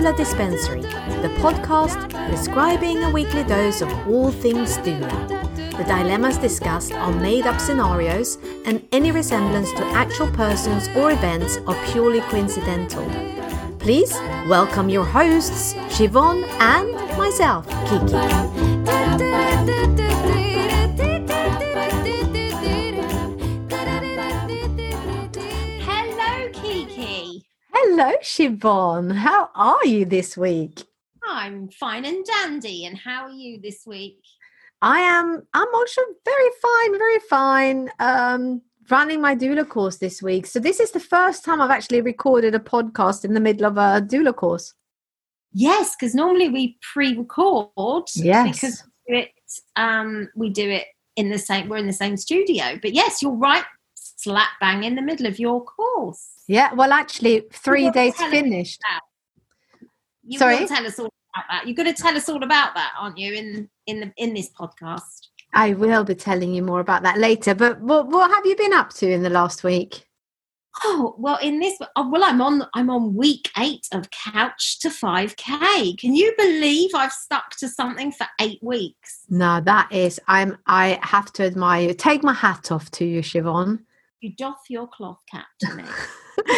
Doula Dispensary, the podcast prescribing a weekly dose of all things doula. The dilemmas discussed are made up scenarios, and any resemblance to actual persons or events are purely coincidental. Please welcome your hosts, Siobhan and myself, Kicki. Hello, Siobhan. How are you this week? I'm fine and dandy. And how are you this week? I am. I'm also very fine, very fine. Um, running my doula course this week. So this is the first time I've actually recorded a podcast in the middle of a doula course. Yes, because normally we pre-record. Yes. Because we do it, um, we do it in the same. We're in the same studio. But yes, you're right. Slap bang in the middle of your course. Yeah. Well, actually, three days finished. You Sorry? will tell us all about that. You're going to tell us all about that, aren't you? In in the in this podcast. I will be telling you more about that later. But what, what have you been up to in the last week? Oh well, in this, oh, well, I'm on I'm on week eight of Couch to Five K. Can you believe I've stuck to something for eight weeks? No, that is. I'm. I have to admire you. Take my hat off to you, Siobhan. You doff your cloth cap to me.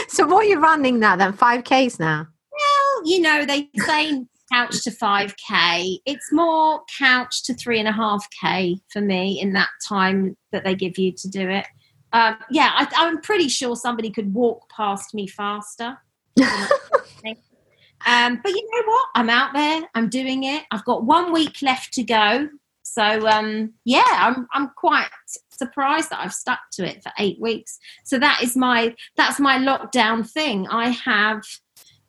so, what are you running now? Then five k's now. well, you know they say couch to five k. It's more couch to three and a half k for me in that time that they give you to do it. Um, yeah, I, I'm pretty sure somebody could walk past me faster. Um, but you know what? I'm out there. I'm doing it. I've got one week left to go. So um, yeah, I'm I'm quite surprised that I've stuck to it for eight weeks. So that is my that's my lockdown thing. I have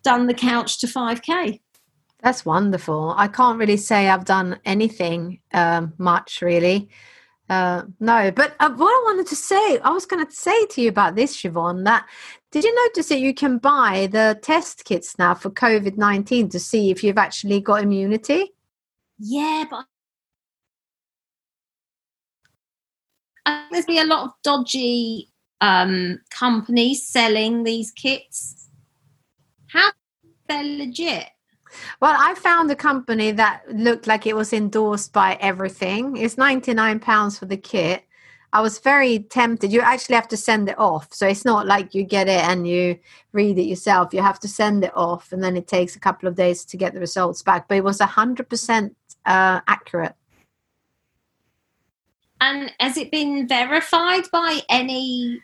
done the couch to five k. That's wonderful. I can't really say I've done anything um, much, really. Uh, no, but uh, what I wanted to say, I was going to say to you about this, Siobhan, that did you notice that you can buy the test kits now for COVID 19 to see if you've actually got immunity? Yeah, but I think there's been a lot of dodgy um, companies selling these kits. How they're legit? Well, I found a company that looked like it was endorsed by everything. It's £99 for the kit. I was very tempted. You actually have to send it off. So it's not like you get it and you read it yourself. You have to send it off and then it takes a couple of days to get the results back. But it was 100% uh, accurate. And has it been verified by any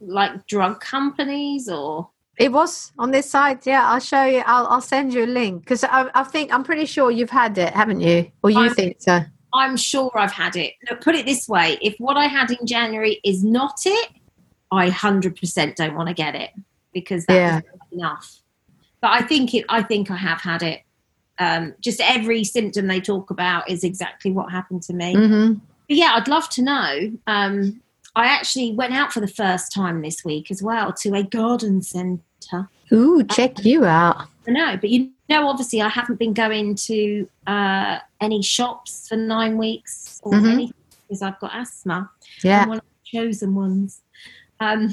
like drug companies or? It was on this side. Yeah, I'll show you. I'll, I'll send you a link because I, I think I'm pretty sure you've had it, haven't you? Or you I'm- think so? I'm sure I've had it. Look, put it this way: if what I had in January is not it, I hundred percent don't want to get it because that's Yeah. enough. But I think it. I think I have had it. Um, just every symptom they talk about is exactly what happened to me. hmm But yeah, I'd love to know. Um, I actually went out for the first time this week as well to a garden centre. Ooh, check you out. I know, but you know, obviously, I haven't been going to uh, any shops for nine weeks or Mhm. anything because I've got asthma. Yeah. I'm one of the chosen ones. Um,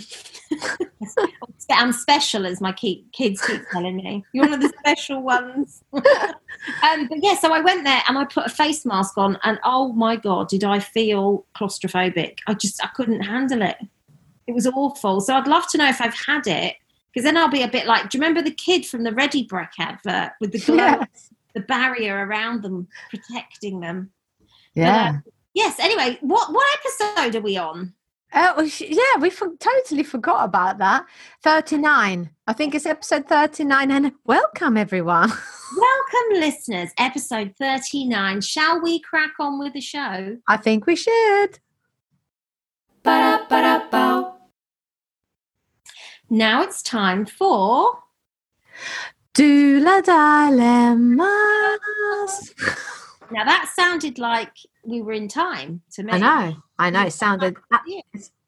I'm special, as my keep, kids keep telling me. You're one of the special ones. um, but yeah, so I went there and I put a face mask on, and oh my god, did I feel claustrophobic? I just I couldn't handle it. It was awful. So I'd love to know if I've had it, because then I'll be a bit like, do you remember the kid from the Ready Brek advert with the glow, Yeah. the barrier around them, protecting them? Yeah. Yes. Anyway, what what episode are we on? Oh yeah, we for- totally forgot about that. 39. I think it's episode 39. And welcome, everyone. Welcome, listeners. Episode 39. Shall we crack on with the show? I think we should. Now it's time for. Doula dilemmas. Now that sounded like we were in time to me. I know. I know. It sounded.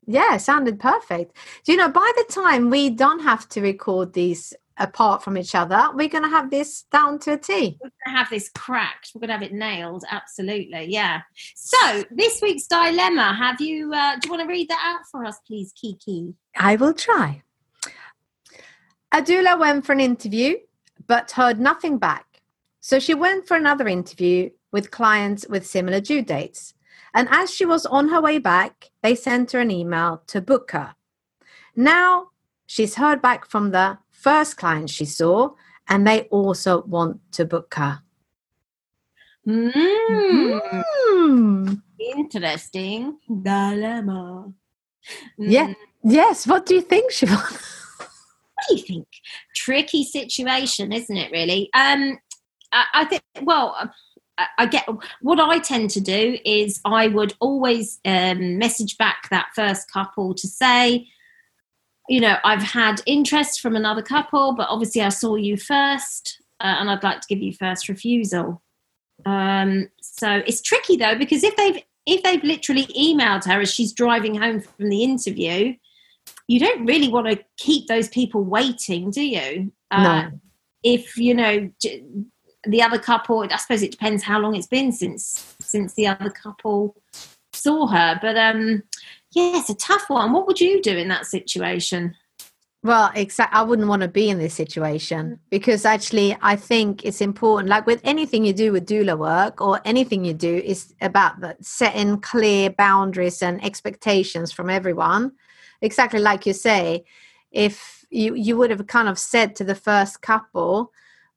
Yeah. It sounded perfect. Do you know, by the time we don't have to record these apart from each other, we're going to have this down to a T. We're going to have this cracked. We're going to have it nailed. Absolutely. Yeah. So, this week's dilemma have you, uh, do you want to read that out for us, please, Kicki? I will try. Adula went for an interview, but heard nothing back. So she went for another interview with clients with similar due dates. And as she was on her way back, they sent her an email to book her. Now she's heard back from the first client she saw, and they also want to book her. Mm. Mm. Interesting dilemma. Yeah. Mm. Yes. What do you think, Siobhan? What do you think? Tricky situation, isn't it? Really. Um, I, I think. Well. I- get what I tend to do is I would always um, message back that first couple to say, you know, I've had interest from another couple, but obviously I saw you first, uh, and I'd like to give you first refusal. Um, so it's tricky though because if they've if they've literally emailed her as she's driving home from the interview, you don't really want to keep those people waiting, do you? Uh, no. If you know the other couple, I suppose it depends how long it's been since since the other couple saw her. But um, yeah, it's a tough one. What would you do in that situation? Well, exactly. I wouldn't want to be in this situation because actually, I think it's important. Like with anything you do with doula work or anything you do, is about the setting clear boundaries and expectations from everyone. Exactly like you say, if you you would have kind of said to the first couple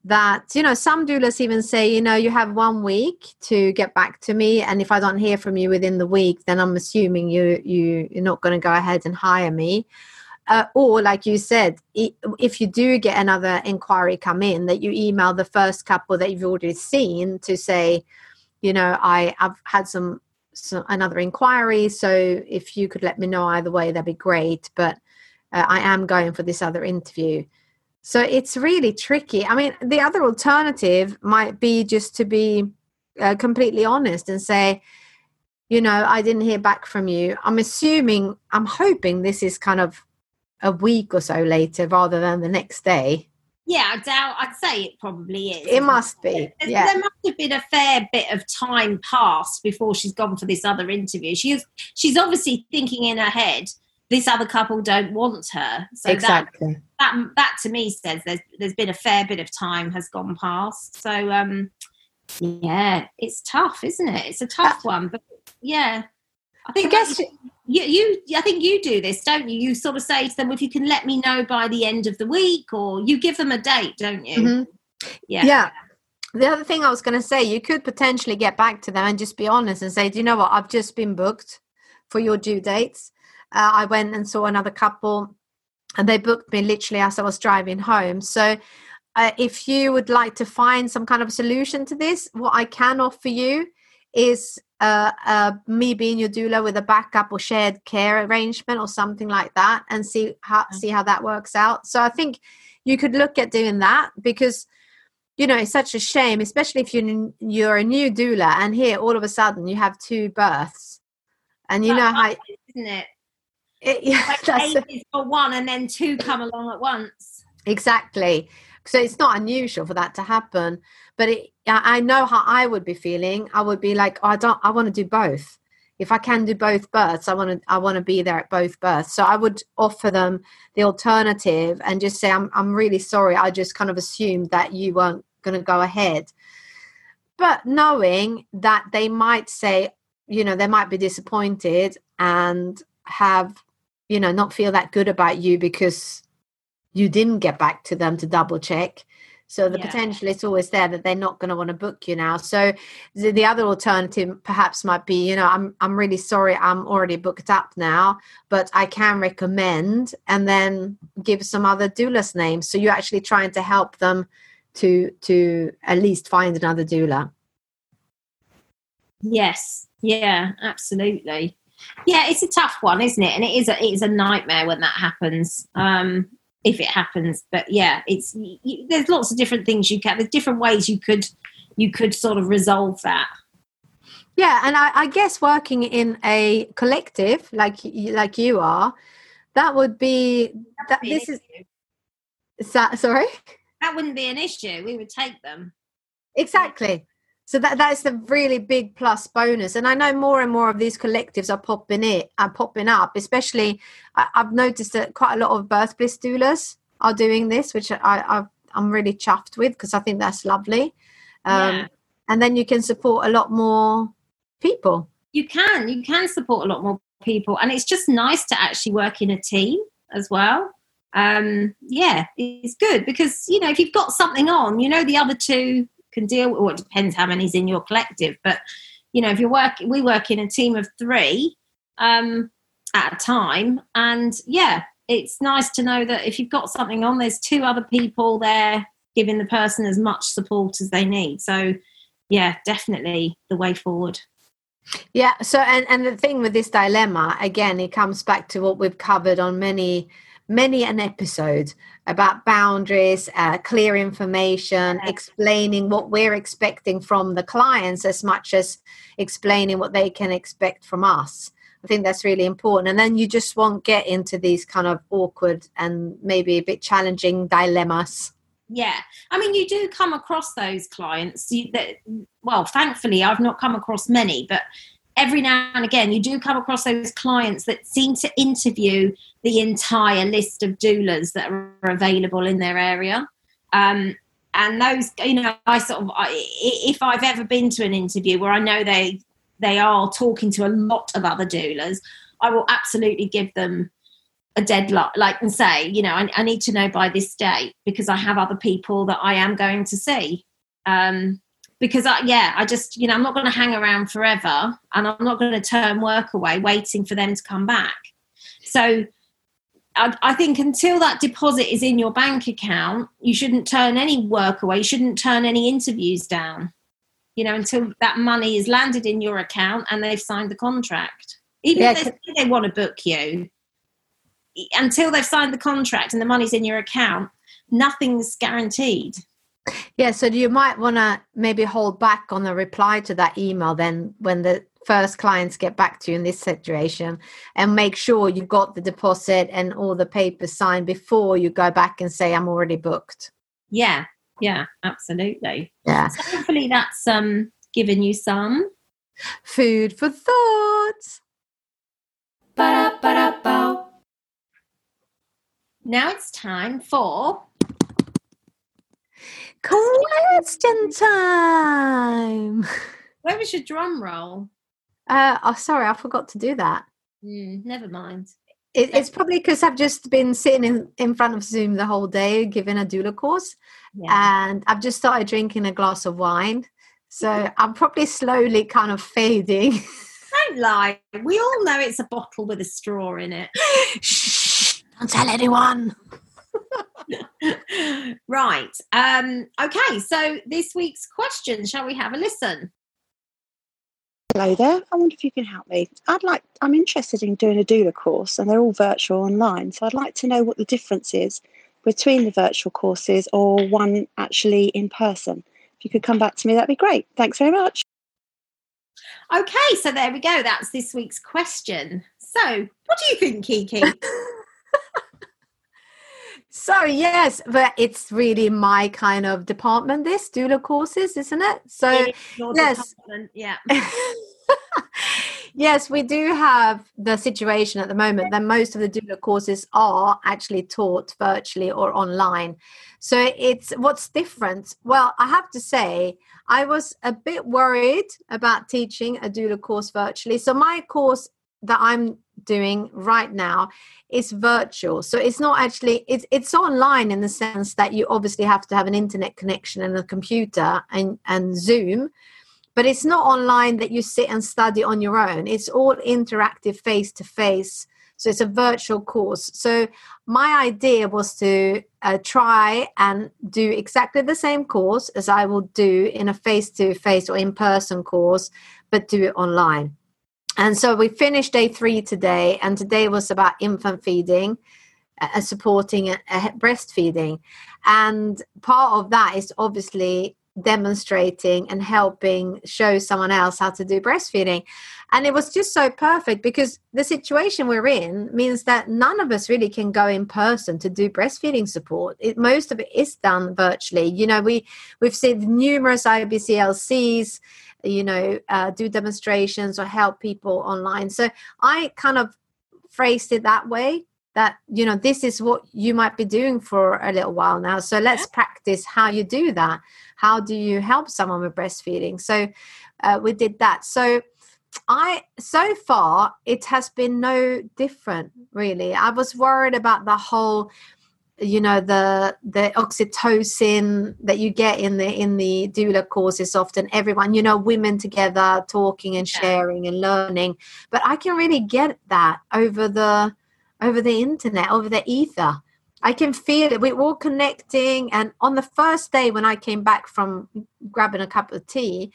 that you know some doulas even say you know you have one week to get back to me and if i don't hear from you within the week then i'm assuming you you you're not going to go ahead and hire me. Uh, or like you said if you do get another inquiry come in that you email the first couple that you've already seen to say you know i i've had some, some another inquiry so if you could let me know either way that'd be great but uh, i am going for this other interview so it's really tricky i mean the other alternative might be just to be uh, completely honest and say you know i didn't hear back from you i'm assuming i'm hoping this is kind of a week or so later rather than the next day. Yeah, I doubt. I'd say it probably is. It must be. There, Yeah. there must have been a fair bit of time passed before she's gone for this other interview. She's she's obviously thinking in her head, this other couple don't want her. So that, exactly. that that to me says there's there's been a fair bit of time has gone past. So um, yeah, it's tough, isn't it? It's a tough one, but yeah, I I think guess you, you I think you do this, don't you? You sort of say to them, if you can let me know by the end of the week, or you give them a date, don't you? Mhm. Yeah. yeah. The other thing I was going to say, you could potentially get back to them and just be honest and say, do you know what? I've just been booked for your due dates. Uh, I went and saw another couple and they booked me literally as I was driving home. So uh, if you would like to find some kind of solution to this, what I can offer you is uh, uh, me being your doula with a backup or shared care arrangement or something like that, and see how see how that works out. So I think you could look at doing that because you know it's such a shame, especially if you're you're a new doula and here all of a sudden you have two births, and you know how isn't it? It, yeah, Like that's eight is for one, and then two come along at once. Exactly. So it's not unusual for that to happen. But it, I I know how I would be feeling. I would be like, oh, I don't. I want to do both. If I can do both births, I want to. I want to be there at both births. So I would offer them the alternative and just say, I'm. I'm really sorry. I just kind of assumed that you weren't going to go ahead. But knowing that they might say, you know, they might be disappointed and have, you know, not feel that good about you because you didn't get back to them to double check. So the Yeah. potential is always there that they're not going to want to book you now. So the, the other alternative perhaps might be, you know, I'm I'm really sorry, I'm already booked up now, but I can recommend, and then give some other doulas names. So you're actually trying to help them to to at least find another doula. Yes. Yeah. Absolutely. Yeah, it's a tough one, isn't it? And it is a it is a nightmare when that happens. Um, if it happens, but yeah, it's y y there's lots of different things you can. There's different ways you could you could sort of resolve that. Yeah, and I, I guess working in a collective like like you are, that would be that. Be This is, is that sorry. that wouldn't be an issue. We would take them. Exactly. So that that's the really big plus bonus, and I know more and more of these collectives are popping it are popping up. Especially, I, I've noticed that quite a lot of birth bliss doulas are doing this, which I, I I'm really chuffed with because I think that's lovely. Um, Yeah. And then you can support a lot more people. you can you can support a lot more people and it's just nice to actually work in a team as well um yeah it's good because you know if you've got something on you know the other two can deal with it depends how many's in your collective but you know if you're working we work in a team of three um at a time and yeah it's nice to know that if you've got something on there's two other people there giving the person as much support as they need so yeah definitely the way forward Yeah. So, and and the thing with this dilemma again, it comes back to what we've covered on many many an episode about boundaries, uh, clear information, explaining what we're expecting from the clients as much as explaining what they can expect from us. I think that's really important. And then you just won't get into these kind of awkward and maybe a bit challenging dilemmas. Yeah, I mean, you do come across those clients. You, that, well, thankfully, I've not come across many, but every now and again, you do come across those clients that seem to interview the entire list of doulas that are available in their area. Um, and those, you know, I sort of, I, if I've ever been to an interview where I know they they are talking to a lot of other doulas, I will absolutely give them a deadline, like and say, you know, I, I need to know by this date because I have other people that I am going to see. Um, because I, yeah, I just, you know, I'm not going to hang around forever, and I'm not going to turn work away waiting for them to come back. So, I, I think until that deposit is in your bank account, you shouldn't turn any work away. You shouldn't turn any interviews down. You know, until that money is landed in your account and they've signed the contract. Even Yeah, if they, say they want to book you, until they've signed the contract and the money's in your account, nothing's guaranteed. Yeah, so you might want to maybe hold back on the reply to that email then when the first clients get back to you in this situation and make sure you've got the deposit and all the papers signed before you go back and say I'm already booked. Yeah, yeah, absolutely. Yeah. So hopefully that's um given you some. Food for thought. Now it's time for Question time. where was your drum roll? Uh, oh, sorry, I forgot to do that. Mm, never mind. It, it's probably because I've just been sitting in, in front of Zoom the whole day giving a doula course. Yeah. and I've just started drinking a glass of wine. So I'm probably slowly kind of fading. Don't lie. We all know it's a bottle with a straw in it. Shh, don't tell anyone. right. Um, okay, so this week's question, shall we have a listen? Hello there. I wonder if you can help me. I'd like I'm interested in doing a doula course and they're all virtual online. So I'd like to know what the difference is between the virtual courses or one actually in person. If you could come back to me, that'd be great. Thanks very much. Okay, so there we go. That's this week's question. So, what do you think, Kicki? So yes, but it's really my kind of department. This doula courses, isn't it? So It is your yes. Yeah. yes, we do have the situation at the moment that most of the doula courses are actually taught virtually or online. So it's what's different. Well, I have to say, I was a bit worried about teaching a doula course virtually. So my course that I'm doing right now is virtual. So it's not actually it's it's online in the sense that you obviously have to have an internet connection and a computer and and Zoom but it's not online that you sit and study on your own. It's all interactive face to face so it's a virtual course. So my idea was to uh, try and do exactly the same course as i will do in a face to face or in person course but do it online and so we finished day three today and today was about infant feeding uh, supporting uh, breastfeeding and part of that is obviously demonstrating and helping show someone else how to do breastfeeding. And it was just so perfect because the situation we're in means that none of us really can go in person to do breastfeeding support. It, most of it is done virtually. You know, we we've seen numerous IBCLCs, you know, uh, do demonstrations or help people online. So I kind of phrased it that way that you know this is what you might be doing for a little while now. So let's practice how you do that. How do you help someone with breastfeeding? So uh, we did that. So i so far it has been no different really. I was worried about the whole you know the the oxytocin that you get in the in the doula course is often everyone you know women together talking and sharing and learning. But i can really get that over the over the internet over the ether. I can feel it. We're all connecting. And on the first day when i came back from grabbing a cup of tea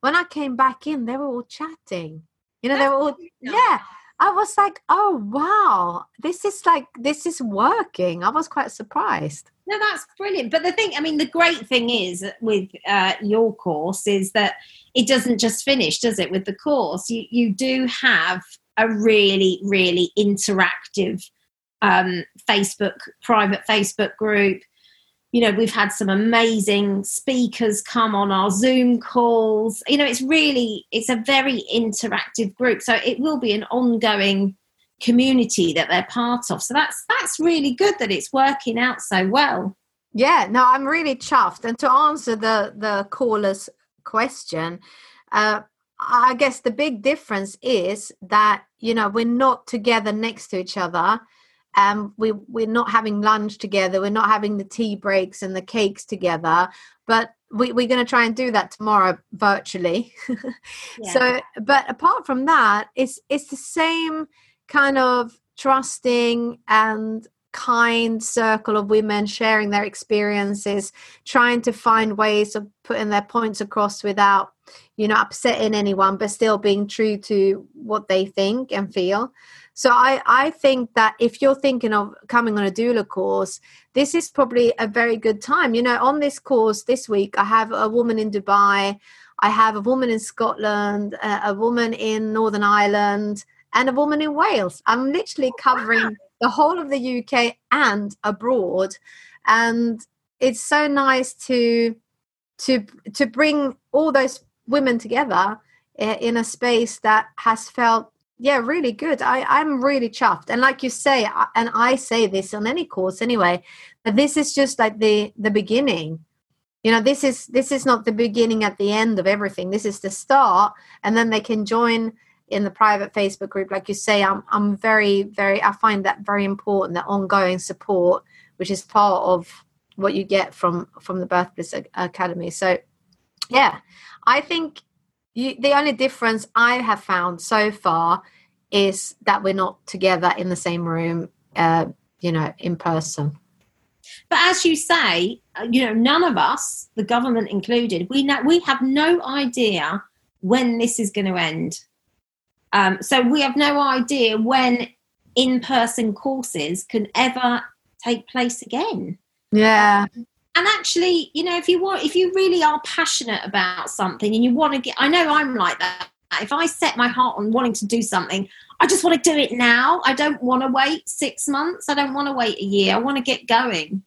when i came back in they were all chatting. You know they were all yeah I was like, oh wow, this is like this is working. I was quite surprised. No, that's brilliant. But the thing, I mean, the great thing is with uh, your course is that it doesn't just finish, does it? With the course, you you do have a really really interactive um, Facebook private Facebook group you know we've had some amazing speakers come on our zoom calls. You know it's really it's a very interactive group. So it will be an ongoing community that they're part of. So that's that's really good that it's working out so well. Yeah no i'm really chuffed. And to answer the the caller's question uh i guess the big difference is that you know we're not together next to each other um, we we're not having lunch together we're not having the tea breaks and the cakes together but we, we're going to try and do that tomorrow virtually yeah. so but apart from that it's it's the same kind of trusting and kind circle of women sharing their experiences trying to find ways of putting their points across without you know upsetting anyone but still being true to what they think and feel so I, I think that if you're thinking of coming on a doula course, this is probably a very good time. You know, on this course this week, I have a woman in Dubai, I have a woman in Scotland, a, a woman in Northern Ireland, and a woman in Wales. I'm literally oh, covering the whole of the UK and abroad, and it's so nice to to to bring all those women together in a space that has felt yeah really good. I i'm really chuffed. And like you say and i say this on any course anyway that this is just like the the beginning. You know this is this is not the beginning at the end of everything. This is the start and then they can join in the private facebook group. Like you say i'm i'm very very i find that very important that ongoing support which is part of what you get from from the birth bliss academy. So yeah i think you, the only difference I have found so far is that we're not together in the same room, uh, you know, in person. But as you say, uh, you know, none of us, the government included, we know we have no idea when this is going to end. Um, so we have no idea when in-person courses can ever take place again. Yeah. Um, and actually you know if you want if you really are passionate about something and you want to get i know i'm like that. If i set my heart on wanting to do something i just want to do it now. I don't want to wait six months. I don't want to wait a year. I want to get going.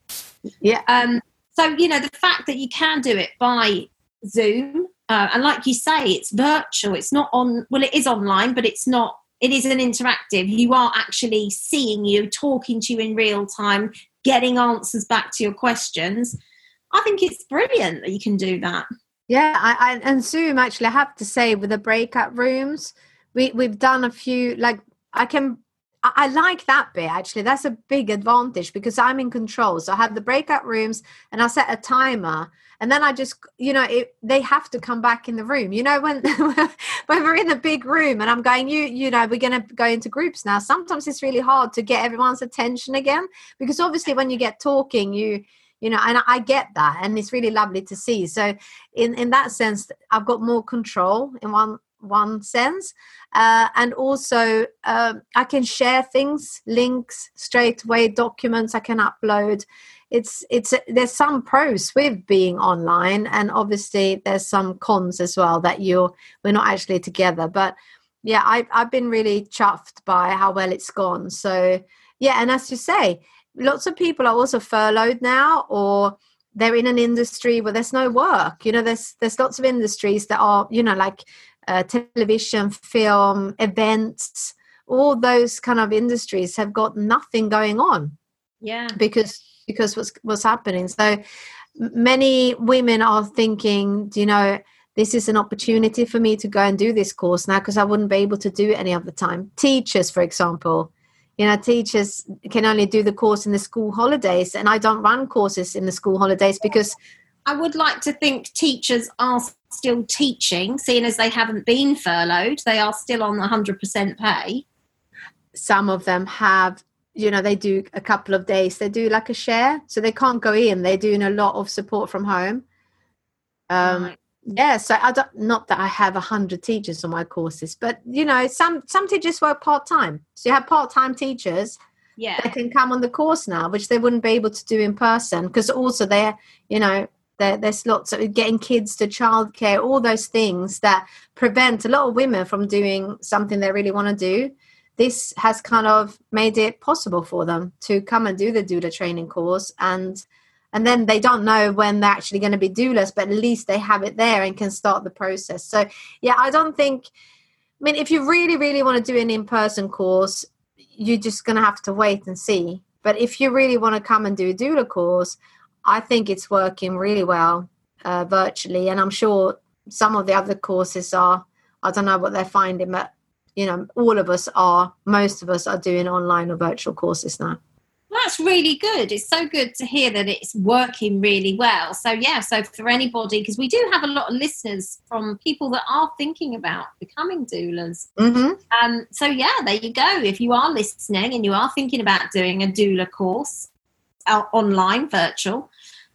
Yeah. Um so you know the fact that you can do it by zoom uh, and like you say it's virtual. It's not on well it is online but it's not it is an interactive. You are actually seeing you talking to you in real time getting answers back to your questions. I think it's brilliant that you can do that. Yeah, I, I and Zoom actually I have to say with the breakout rooms, we we've done a few like I can I, I like that bit actually. That's a big advantage because I'm in control. So I have the breakout rooms and I set a timer and then I just you know it, they have to come back in the room. You know when when we're in the big room and I'm going you you know we're going to go into groups now. Sometimes it's really hard to get everyone's attention again because obviously when you get talking you you know and i get that and it's really lovely to see so in in that sense i've got more control in one one sense uh, and also um, i can share things links straight away documents i can upload it's it's there's some pros with being online and obviously there's some cons as well that you're we're not actually together but yeah I, i've been really chuffed by how well it's gone so yeah and as you say lots of people are also furloughed now or they're in an industry where there's no work you know there's there's lots of industries that are you know like uh, television film events all those kind of industries have got nothing going on Yeah. because because what's what's happening so many women are thinking do you know this is an opportunity for me to go and do this course now because i wouldn't be able to do it any other time teachers for example you know teachers can only do the course in the school holidays and i don't run courses in the school holidays because I would like to think teachers are still teaching, seeing as they haven't been furloughed. They are still on 100% pay. some of them have you know they do a couple of days. They do like a share so they can't go in. They're doing a lot of support from home. Um Right. yeah so i don't not that i have a hundred teachers on my courses but you know some some teachers work part-time. So you have part-time teachers Yeah. that can come on the course now which they wouldn't be able to do in person because also they're you know there, there's lots of getting kids to childcare all those things that prevent a lot of women from doing something they really want to do this has kind of made it possible for them to come and do the doula training course. And and then they don't know when they're actually going to be doulas but at least they have it there and can start the process. So yeah i don't think i mean if you really really want to do an in-person course you're just going to have to wait and see. But if you really want to come and do a doula course i think it's working really well uh, virtually. And i'm sure some of the other courses are i don't know what they're finding but you know all of us are most of us are doing online or virtual courses now That's really good. It's so good to hear that it's working really well. So, yeah, so for anybody, because we do have a lot of listeners from people that are thinking about becoming doulas. mm-hmm. Um, so, yeah, there you go. If you are listening and you are thinking about doing a doula course uh, online, virtual,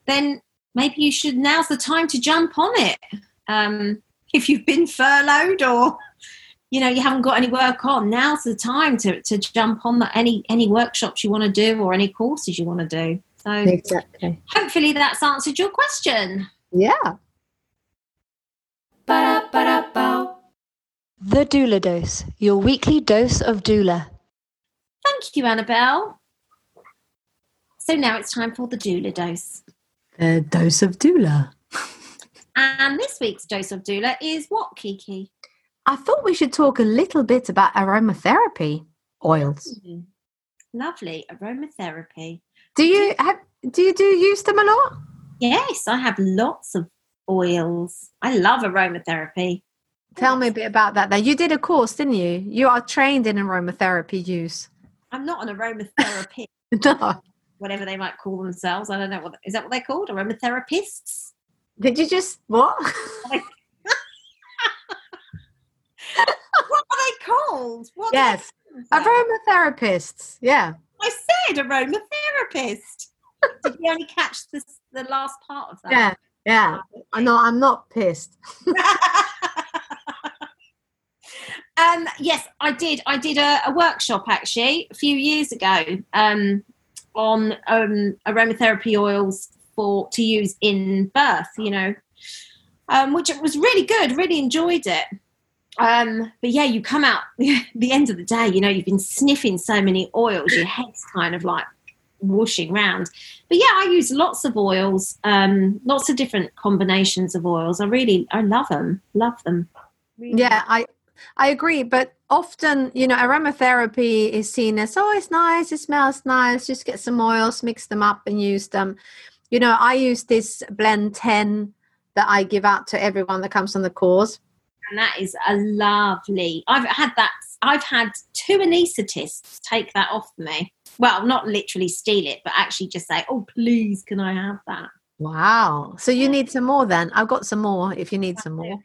then maybe you should, now's the time to jump on it. Um, if you've been furloughed or you know you haven't got any work on. Now's the time to, to jump on the, any any workshops you want to do or any courses you want to do. So exactly. hopefully that's answered your question. Yeah. The Doula Dose, your weekly dose of doula. thank you annabelle. So now it's time for the doula dose. The dose of doula. And this week's dose of doula is what Kicki i thought we should talk a little bit about aromatherapy oils. Mm. lovely aromatherapy. Do you have do you do use them a lot? Yes i have lots of oils. I love aromatherapy. Tell me a bit about that then. You did a course didn't you? You are trained in aromatherapy use. I'm not an aromatherapist. No. Whatever they might call themselves. I don't know what is that what they're called? Aromatherapists? did you just what What are they called? What yes they called? aromatherapists yeah I said aromatherapist. Did you only catch this, the last part of that? yeah yeah i know i'm not pissed um, yes, I did. I did a, a workshop actually a few years ago um, on um, aromatherapy oils for to use in birth. You know, um, which was really good. Really enjoyed it. Um, but yeah, you come out the end of the day. You know, you've been sniffing so many oils, your head's kind of like whooshing round. But yeah, I use lots of oils, um, lots of different combinations of oils. I really, I love them. Love them. Really yeah i i agree but often you know aromatherapy is seen as oh it's nice it smells nice just get some oils mix them up and use them you know i use this blend 10 that i give out to everyone that comes on the course and that is a lovely. I've had that. I've had two anaesthetists take that off me. Well, not literally steal it, but actually just say, "Oh, please, can I have that?" wow so you need some more then i've got some more if you need some more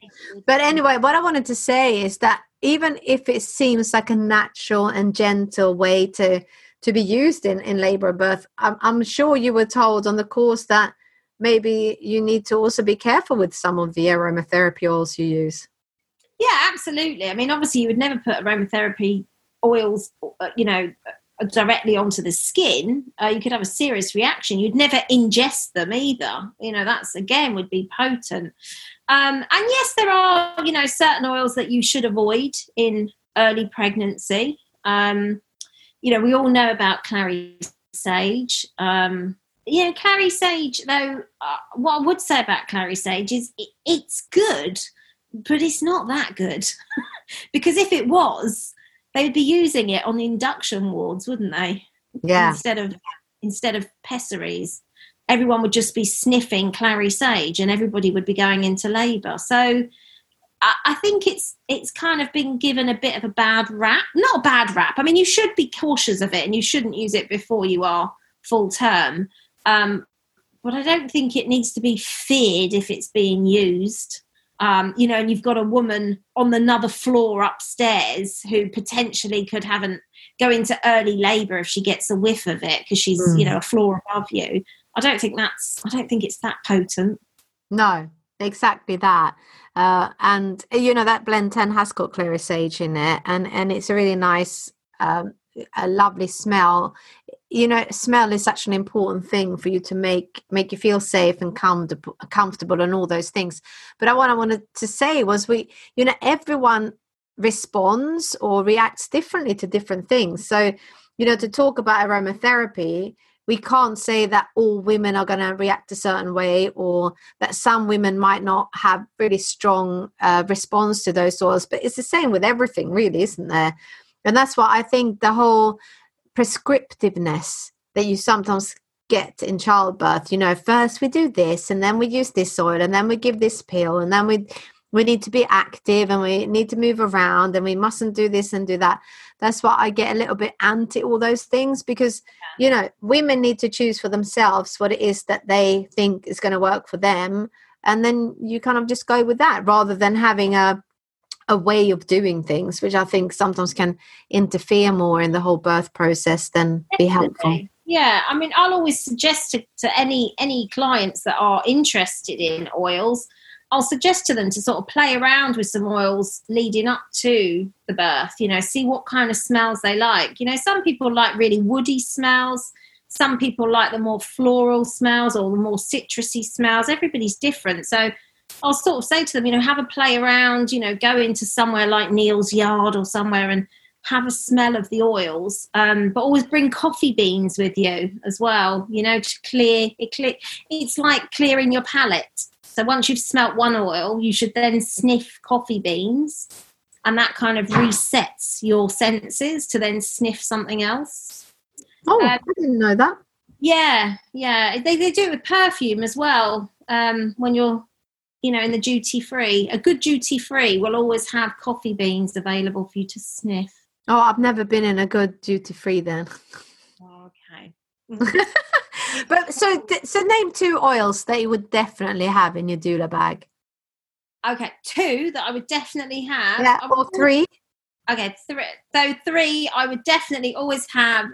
but anyway what i wanted to say is that even if it seems like a natural and gentle way to to be used in in labor and birth I'm, I'm sure you were told on the course that maybe you need to also be careful with some of the aromatherapy oils you use Yeah, absolutely. I mean, obviously, you would never put aromatherapy oils, uh, you know, uh, directly onto the skin. Uh, you could have a serious reaction. You'd never ingest them either. You know, that's again would be potent. Um, and yes, there are you know certain oils that you should avoid in early pregnancy. Um, you know, we all know about clary sage. Um, you know, clary sage, though, uh, what I would say about clary sage is it, it's good, but it's not that good. because if it was, they would be using it on the induction wards, wouldn't they? Yeah. Instead of instead of pessaries, everyone would just be sniffing clary sage, and everybody would be going into labour. So. I I think it's it's kind of been given a bit of a bad rap. Not a bad rap. I mean, you should be cautious of it, and you shouldn't use it before you are full term. Um, but I don't think it needs to be feared if it's being used. Um, you know, and you've got a woman on another floor upstairs who potentially could have an go into early labour if she gets a whiff of it because she's Mm. you know a floor above you. I don't think that's. I don't think it's that potent. No, exactly that. Uh, and you know that blend ten has got clary sage in it, and and it's a really nice, um, a lovely smell. You know, smell is such an important thing for you to make make you feel safe and comfortable, comfortable, and all those things. But what I wanted to say was, we, you know, everyone responds or reacts differently to different things. So, you know, to talk about aromatherapy, we can't say that all women are going to react a certain way or that some women might not have really strong uh, response to those oils but it's the same with everything really isn't there and that's why i think the whole prescriptiveness that you sometimes get in childbirth. You know first we do this and then we use this oil and then we give this pill and then we we need to be active and we need to move around and we mustn't do this and do that. That's why i get a little bit anti all those things because you know women need to choose for themselves what it is that they think is going to work for them and then you kind of just go with that rather than having a a way of doing things which i think sometimes can interfere more in the whole birth process than be helpful Yeah, I mean, I'll always suggest to, to any any clients that are interested in oils, I'll suggest to them to sort of play around with some oils leading up to the birth. You know, see what kind of smells they like. You know, some people like really woody smells. Some people like the more floral smells or the more citrusy smells. Everybody's different, so I'll sort of say to them, you know, have a play around. You know, go into somewhere like Neal's Yard or somewhere and have a smell of the oils, um, but always bring coffee beans with you as well. You know, to clear it. Clear, it's like clearing your palate. So once you've smelt one oil, you should then sniff coffee beans, and that kind of resets your senses to then sniff something else. oh Um, i didn't know that Yeah, yeah. They they do it with perfume as well. Um, when you're, you know, in the duty free, a good duty free will always have coffee beans available for you to sniff. oh i've never been in a good duty free then oh, Okay. but so so name two oils that you would definitely have in your doula bag Okay, two that I would definitely have. yeah or three Okay, three. So three, I would definitely always have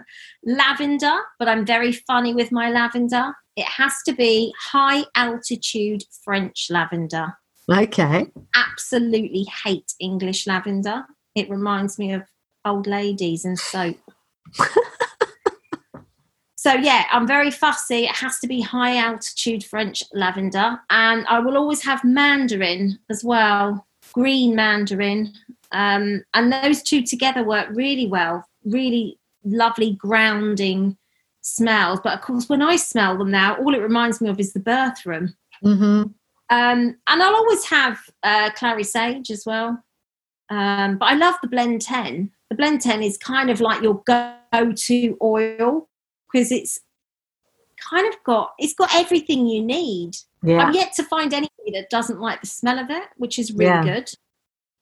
lavender, but I'm very funny with my lavender. It has to be high altitude French lavender. okay Absolutely hate English lavender. It reminds me of old ladies and soap. So yeah, I'm very fussy. It has to be high altitude French lavender, and I will always have mandarin as well, green mandarin, um, and those two together work really well. Really lovely grounding smells. But of course, when I smell them now, all it reminds me of is the birth room. mm-hmm. Um, and I'll always have uh, clary sage as well. Um, but I love the blend 10. The blend 10 is kind of like your go to oil because it's kind of got it's got everything you need. yeah I'm yet to find anybody that doesn't like the smell of it, which is really Yeah. good.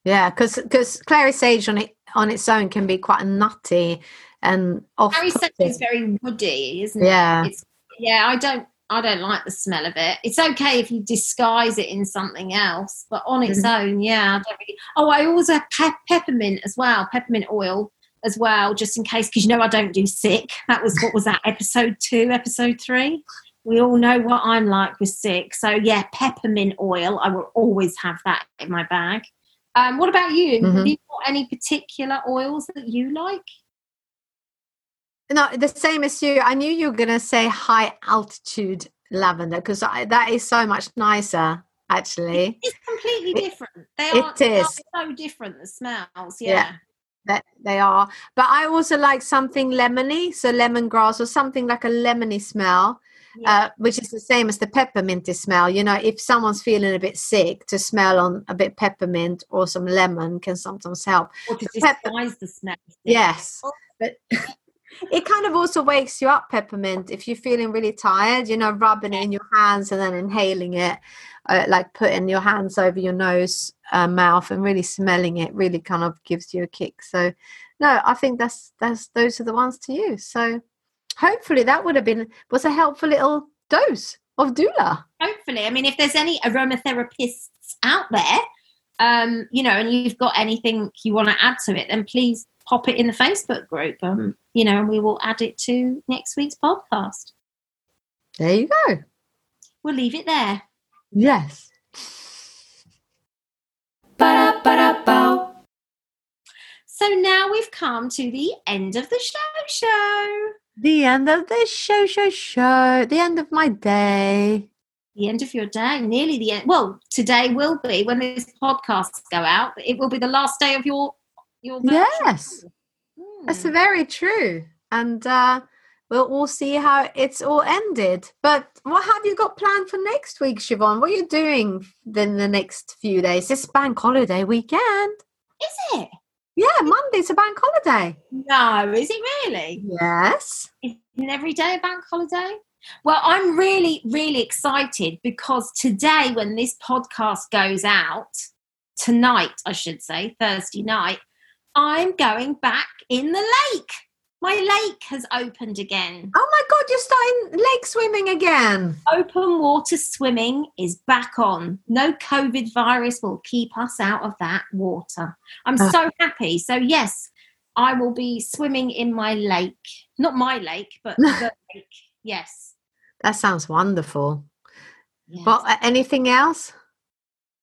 Yeah, because because clary sage on it on its own can be quite a nutty and off. Sage is very woody, isn't Yeah. it? It's, yeah, I don't I don't like the smell of it. It's okay if you disguise it in something else, but on its Mm-hmm. own, yeah. I don't really, oh, I always have pep- peppermint as well, peppermint oil as well, just in case, because you know I don't do sick. That was what was that episode two, episode three. We all know what I'm like with sick, so yeah, peppermint oil. I will always have that in my bag. Um, what about you? Mhm. Have you got any particular oils that you like? No, the same as you. I knew you were gonna say high altitude lavender because that is so much nicer. Actually, It's completely It- different. They it are, they are so different. The smells, Yeah. yeah. that they are. But I also like something lemony, so lemongrass or something like a lemony smell. Yeah. uh, which is the same as the pepperminty smell. You know, if someone's feeling a bit sick, to smell on a bit peppermint or some lemon can sometimes help. or to the pepper- disguise the smell. Yes, but it kind of also wakes you up, peppermint. If you're feeling really tired, you know, rubbing it in your hands and then inhaling it, uh, like putting your hands over your nose, uh, mouth, and really smelling it, really kind of gives you a kick. So, no, I think that's that's those are the ones to use. So, hopefully, that would have been was a helpful little dose of doula. hopefully i mean if there's any aromatherapists out there um you know and you've got anything you want to add to it then please pop it in the facebook group um you know and we will add it to next week's podcast There you go. we'll leave it there Yes. so now we've come to the end of the show show The end of the show, show, show. The end of my day. the end of your day nearly the end well today will be when these podcasts go out it will be the last day of your your Yes. Hmm. That's very true. And uh, we'll all see how it's all ended. But what have you got planned for next week, Siobhan? What are you doing in the next few days? It's bank holiday weekend. is it Yeah, Monday's a bank holiday. no is it really Yes. Isn't every day a bank holiday? Well, I'm really, really excited because today, when this podcast goes out, tonight, I should say, Thursday night, I'm going back in the lake. My lake has opened again. Oh my God, you're starting lake swimming again. Open water swimming is back on. No COVID virus will keep us out of that water. I'm Ah. so happy. So, yes, I will be swimming in my lake. Not my lake, but the lake. Yes. That sounds wonderful. yes. But uh, anything else?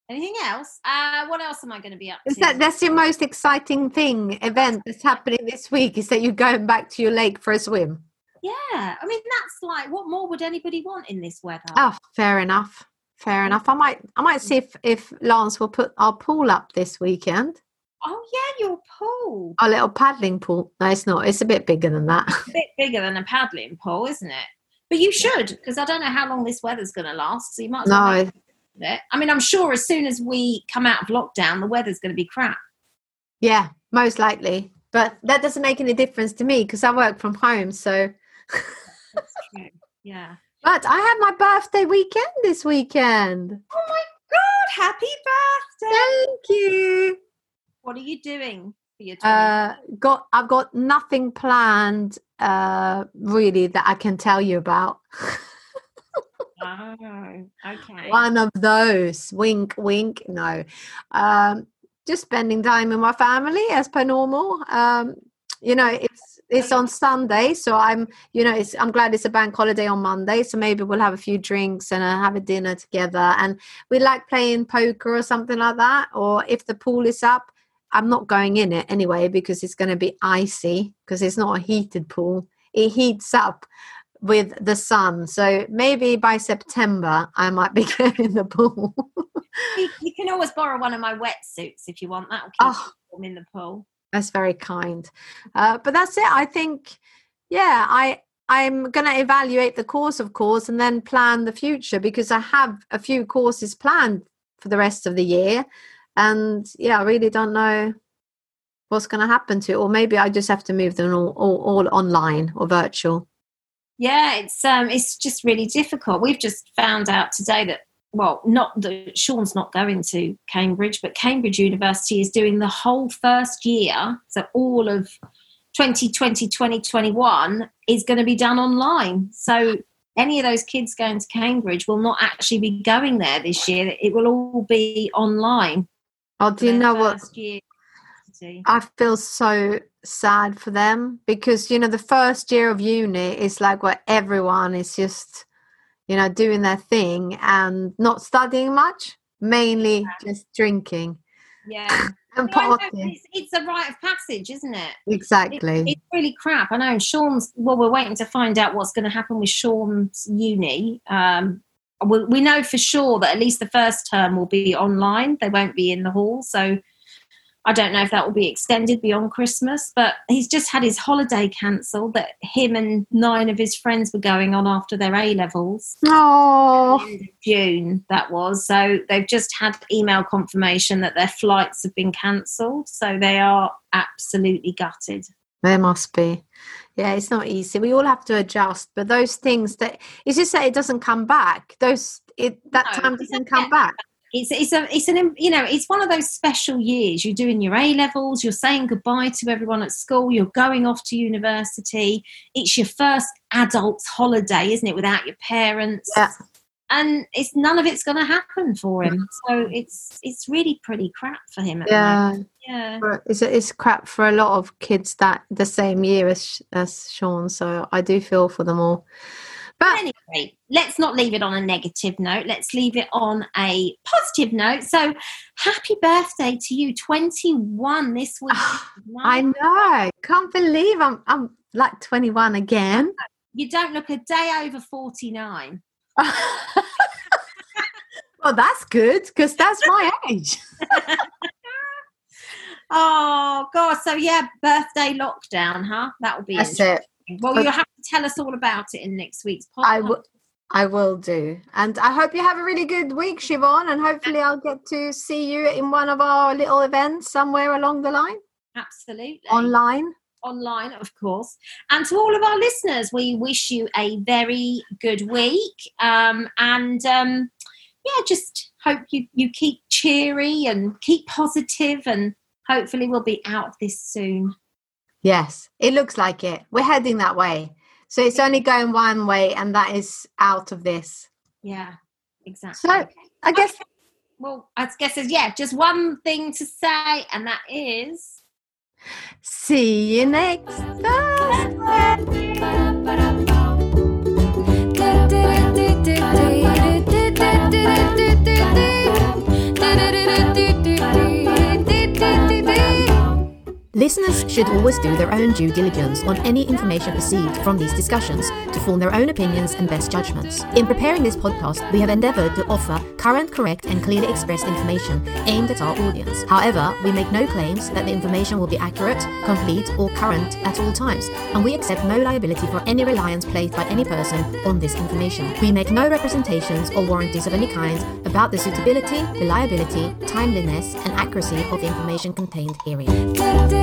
Anything else? Uh, what else am I going to be up Is to? that that's your most exciting thing event that's happening this week? Is that you're going back to your lake for a swim? yeah, I mean that's like what more would anybody want in this weather? Oh, fair enough. Fair enough. I might I might see if if Lance will put our pool up this weekend. Oh, yeah, your pool Our little paddling pool. No, it's not. It's a bit bigger than that. a bit bigger than a paddling pool, isn't it? But you should because I don't know how long this weather's going to last. So you might as well No, it. I mean, I'm sure as soon as we come out of lockdown, the weather's going to be crap. yeah, most likely. But that doesn't make any difference to me because I work from home. So, That's true. Yeah. but I have my birthday weekend this weekend. Oh my God! Happy birthday! Thank you. What are you doing for your Uh, got I've got nothing planned uh really that I can tell you about. oh, okay. One of those. Wink, wink. No. Um, just spending time with my family as per normal. Um, you know, it's it's on Sunday, so I'm you know it's I'm glad it's a bank holiday on Monday, so maybe we'll have a few drinks and uh, have a dinner together. And we like playing poker or something like that. Or if the pool is up, I'm not going in it anyway because it's going to be icy because it's not a heated pool. It heats up with the sun. So maybe by September I might be going in the pool. You, you can always borrow one of my wetsuits if you want. That'll keep Oh. warm in the pool. That's very kind. Uh, but that's it. I think, yeah, I I'm going to evaluate the course, of course, and then plan the future because I have a few courses planned for the rest of the year, and yeah, I really don't know what's going to happen to, it. or maybe I just have to move them all, all, all online or virtual. Yeah, it's um, it's just really difficult. We've just found out today that well, not that Sean's not going to Cambridge, but Cambridge University is doing the whole first year, so all of 2020, 2021 is going to be done online. So any of those kids going to Cambridge will not actually be going there this year. It will all be online. Oh, do you know what? year. I feel so sad for them because you know the first year of uni is like where everyone is just you know doing their thing and not studying much, mainly just drinking Yeah. and partying. it's, it's a rite of passage, isn't it? It- Exactly. it's really crap. I know. Sean's. Well, we're waiting to find out what's going to happen with Sean's uni. Um, we, we know for sure that at least the first term will be online. They won't be in the hall. So I don't know if that will be extended beyond Christmas, but he's just had his holiday cancelled that him and nine of his friends were going on after their A levels. Oh, June that was. So they've just had email confirmation that their flights have been cancelled. So they are absolutely gutted. there must be. Yeah, it's not easy. We all have to adjust, but those things that it's just that it doesn't come back. Those it that No, time doesn't come get back. It's it's a it's an you know it's one of those special years. You're doing your A levels. You're saying goodbye to everyone at school. You're going off to university. It's your first adult's holiday, isn't it? Without your parents. Yeah. And it's none of it's going to happen for him. So it's it's really pretty crap for him. At Yeah, moment. yeah. it's it's crap for a lot of kids that the same year as as Sean. So I do feel for them all. But Anyway, let's not leave it on a negative note. Let's leave it on a positive note. So, happy birthday to you, 21 this week. Ah, I know, can't believe I'm I'm like 21 again. You don't look a day over 49. well, that's good because that's my age. Oh, God. So, yeah, birthday lockdown, huh? That will be That's it. Well, you'll have to tell us all about it in next week's podcast. I will. I will do. And I hope you have a really good week, Siobhan. And hopefully, I'll get to see you in one of our little events somewhere along the line, Absolutely. online. online, of course. And to all of our listeners, we wish you a very good week. Um, and um, yeah, just hope you, you keep cheery and keep positive, and hopefully, we'll be out of this soon. Yes, it looks like it. We're heading that way. So it's only going one way, and that is out of this. Yeah, exactly. So I guess well, I guess there's, yeah, just one thing to say, and that is. see you next Thursday. Listeners should always do their own due diligence on any information received from these discussions to form their own opinions and best judgments. In preparing this podcast, we have endeavored to offer current, correct, and clearly expressed information aimed at our audience. However, we make no claims that the information will be accurate, complete, or current at all times, and we accept no liability for any reliance placed by any person on this information. We make no representations or warranties of any kind about the suitability, reliability, timeliness, and accuracy of the information contained herein.